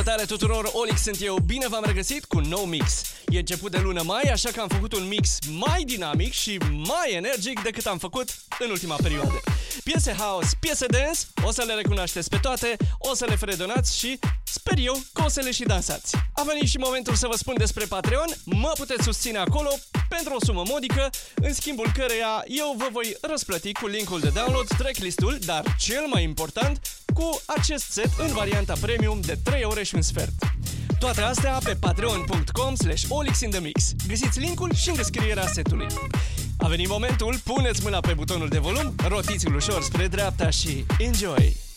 Salutare tuturor, Olix sunt eu, bine v-am regăsit cu un nou mix. E început de lună mai, așa că am făcut un mix mai dinamic și mai energic decât am făcut în ultima perioadă. Piese house, piese dance, o să le recunoașteți pe toate, o să le fredonați și sper eu că o să le și dansați. A venit și momentul să vă spun despre Patreon, mă puteți susține acolo pentru o sumă modică, în schimbul căreia eu vă voi răsplăti cu linkul de download, tracklist-ul, dar cel mai important, cu acest set în varianta premium de 3 ore și un sfert. Toate astea pe patreon.com slash olixinthemix. Găsiți linkul și în descrierea setului. A venit momentul, puneți mâna pe butonul de volum, rotiți-l ușor spre dreapta și enjoy!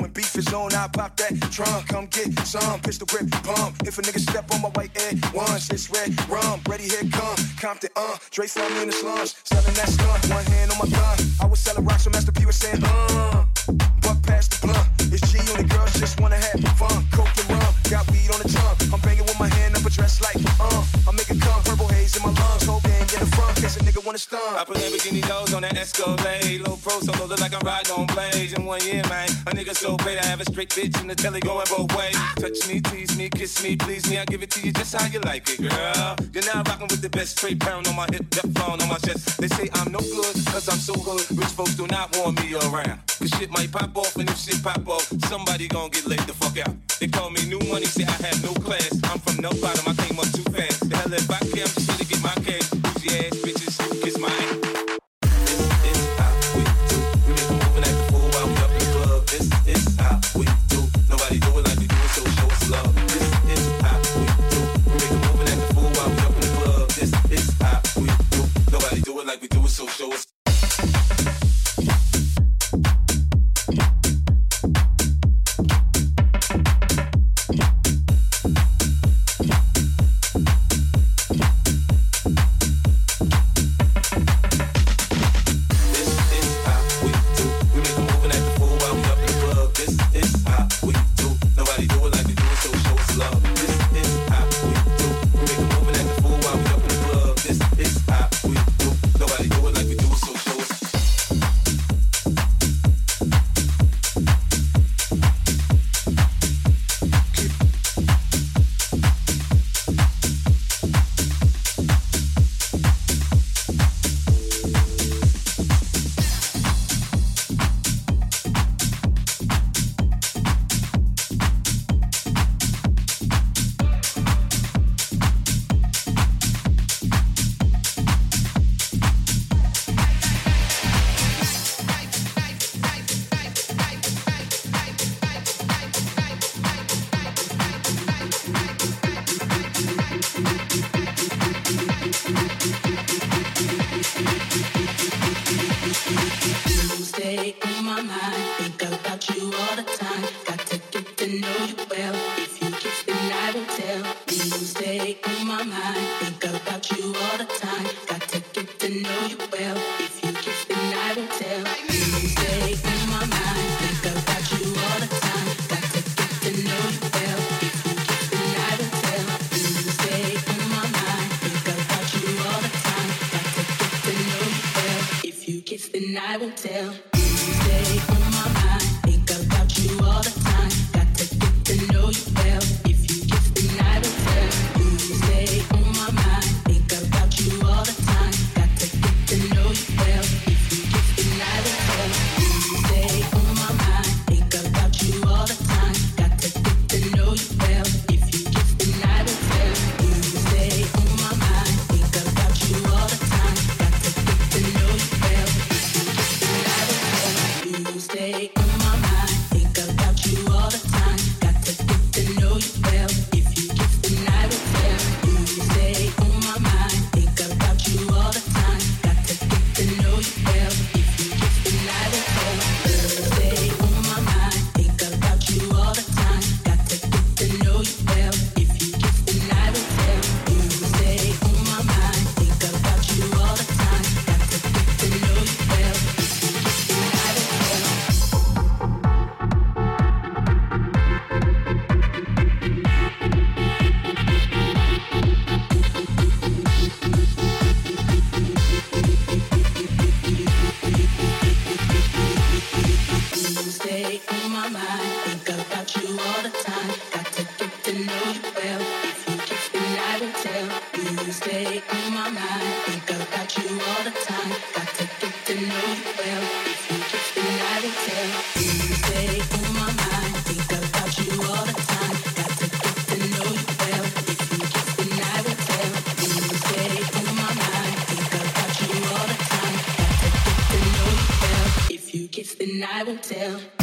When beef is on, I pop that trunk. Come get some pistol grip, pump. If a nigga step on my white egg, once, it's red rum. Ready, here come Compton, uh. Dre saw me in the slums, selling that stunt. One hand on my gun. I was selling rocks, so Master P was saying, uh. Buck past the blunt. It's G on the girls, just wanna have fun. Coke and rum, got weed on the tongue. I'm banging with my hand up a dress like, uh. I make it come wanna stunt. I put Lamborghini doors on that Escalade. Low pro solo look like I'm riding on blades. In one year, man, a nigga so paid I have a straight bitch in the telly going both ways. Touch me, tease me, kiss me, please me. I give it to you just how you like it, girl. You're now rocking with the best straight pound on my hip, that phone on my chest. They say I'm no good, cause I'm so hood. Rich folks do not want me around. Cause shit might pop off, and if shit pop off, somebody gon' get laid the fuck out. They call me new money, say I have no class. I'm from no bottom, I came up too fast. The hell if I care, I'm just to get my cash. Bougie ass bitch like we do it, so show us. Kiss, then I will tell.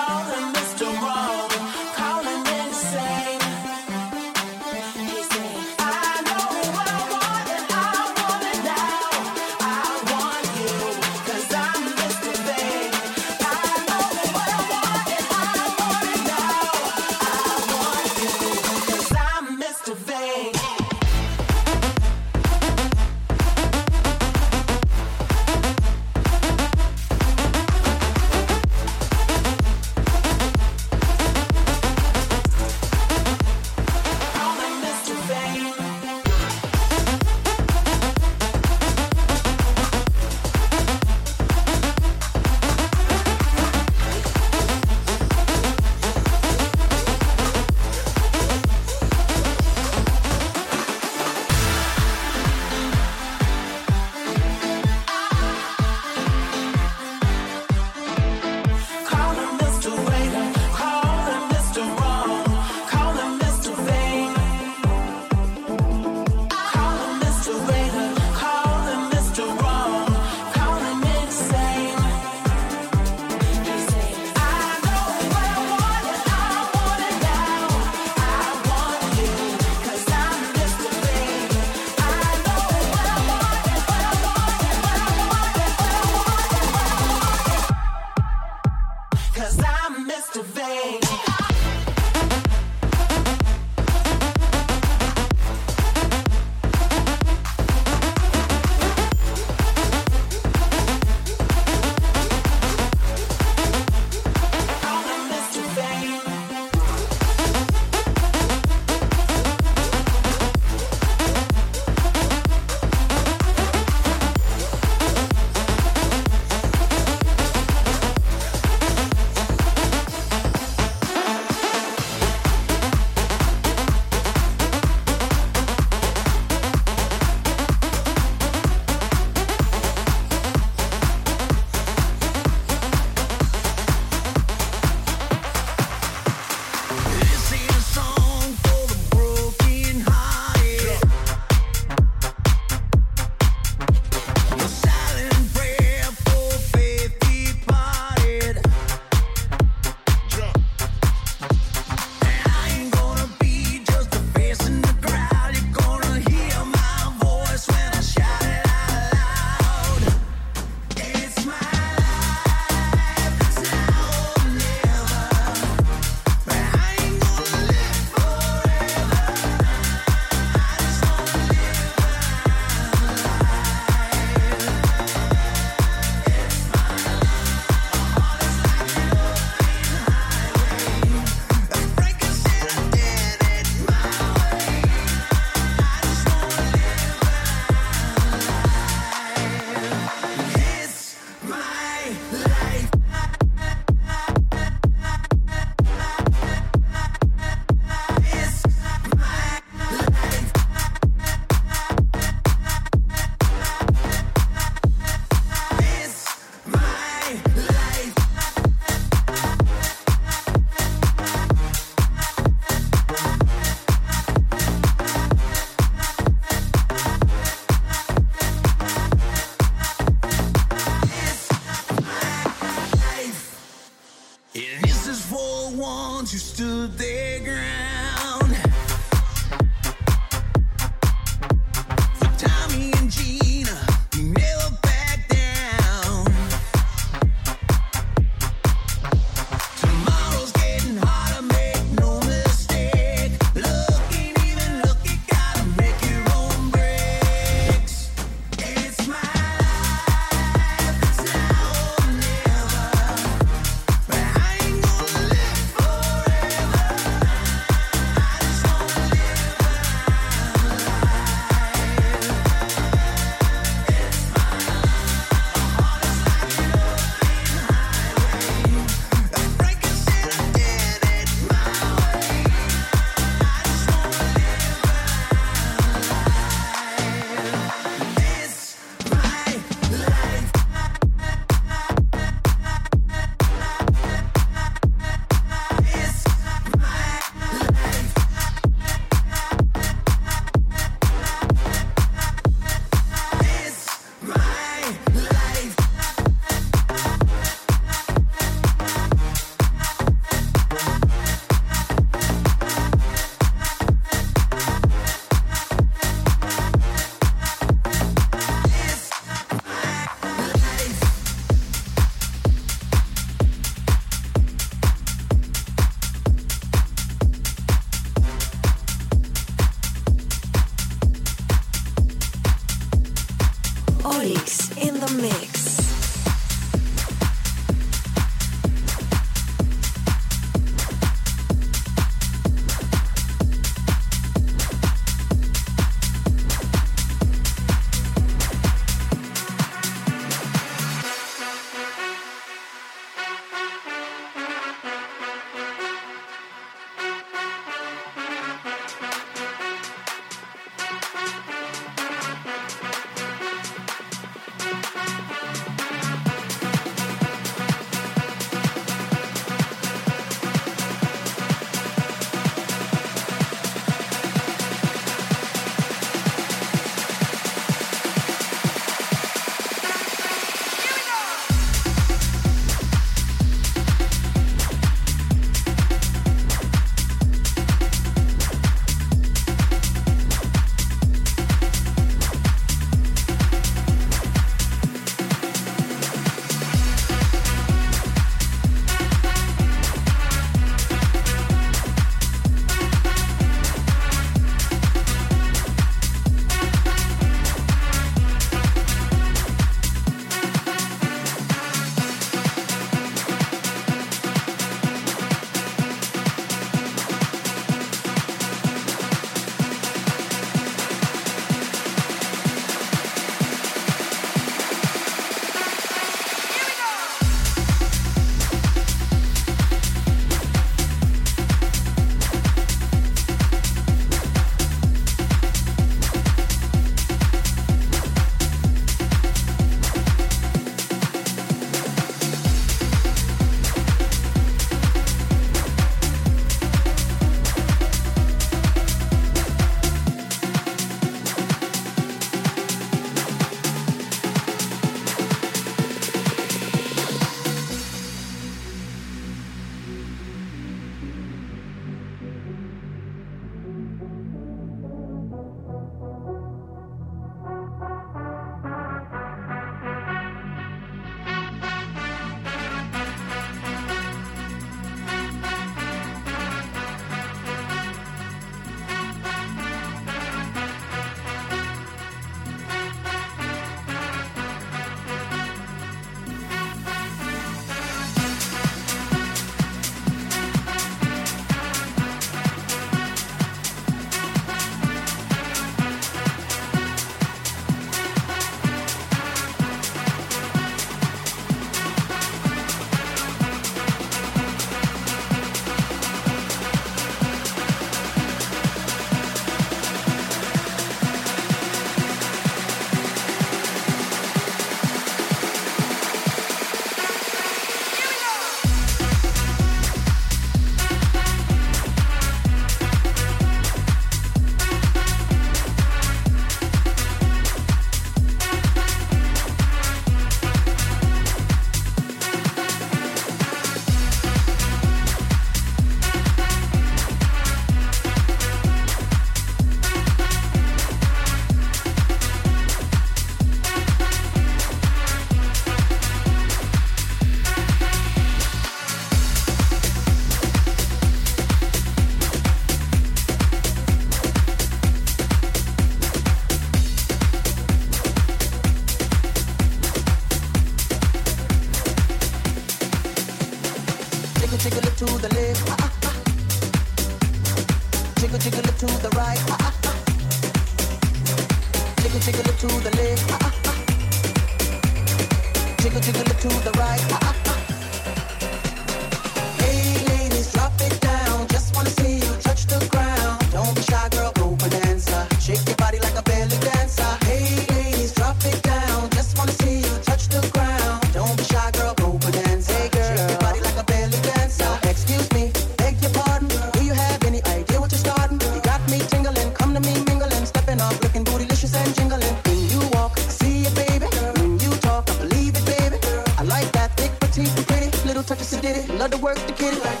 love to work the kitty like.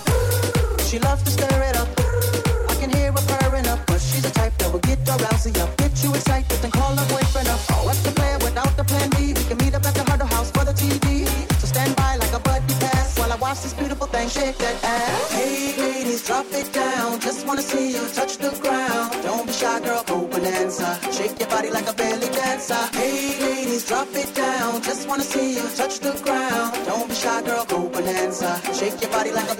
She loves to stir it up. I can hear her purring up, but she's a type that will get you rousy up, get you excited, then call her boyfriend up. Oh, what's the plan without the plan B? We can meet up at the Huddle House for the TV. So stand by like a buddy pass while I watch this beautiful thing shake that ass. Hey ladies, drop it down. Just wanna see you touch the ground. Don't be shy, girl, go bonanza. Shake your body like a belly dancer. Hey ladies, drop it down. Just wanna see you touch the ground. Shake your body like a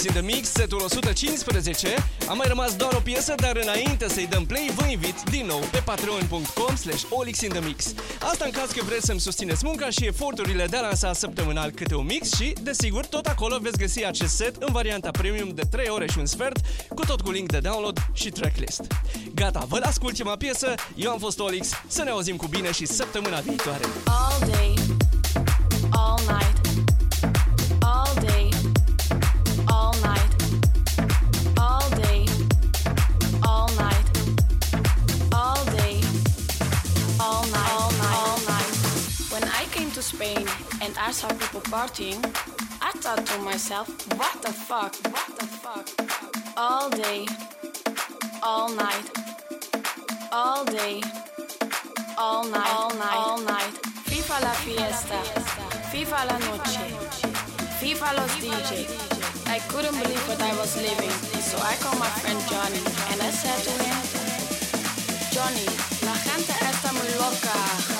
Este Olix țin the Mix, setul 115. A mai rămas doar o piesă, dar înainte să-i dăm play, vă invit din nou pe patreon.com slash olixinthemix. Asta în caz că vreți să-mi susțineți munca și eforturile de a lansa săptămânal câte un mix și, desigur, tot acolo veți găsi acest set în varianta premium de 3 ore și un sfert, cu tot cu link de download și tracklist. Gata, vă las cu ultima piesă, eu am fost Olix, să ne auzim cu bine și săptămâna viitoare. All day, all night, I saw people partying, I thought to myself, what the fuck, what the fuck? All day, all night, all day, all night, all night, all night. FIFA la fiesta, FIFA la noche, FIFA los DJ. I couldn't believe what I was living, so I called my friend Johnny and I said to him, Johnny, la gente está muy loca.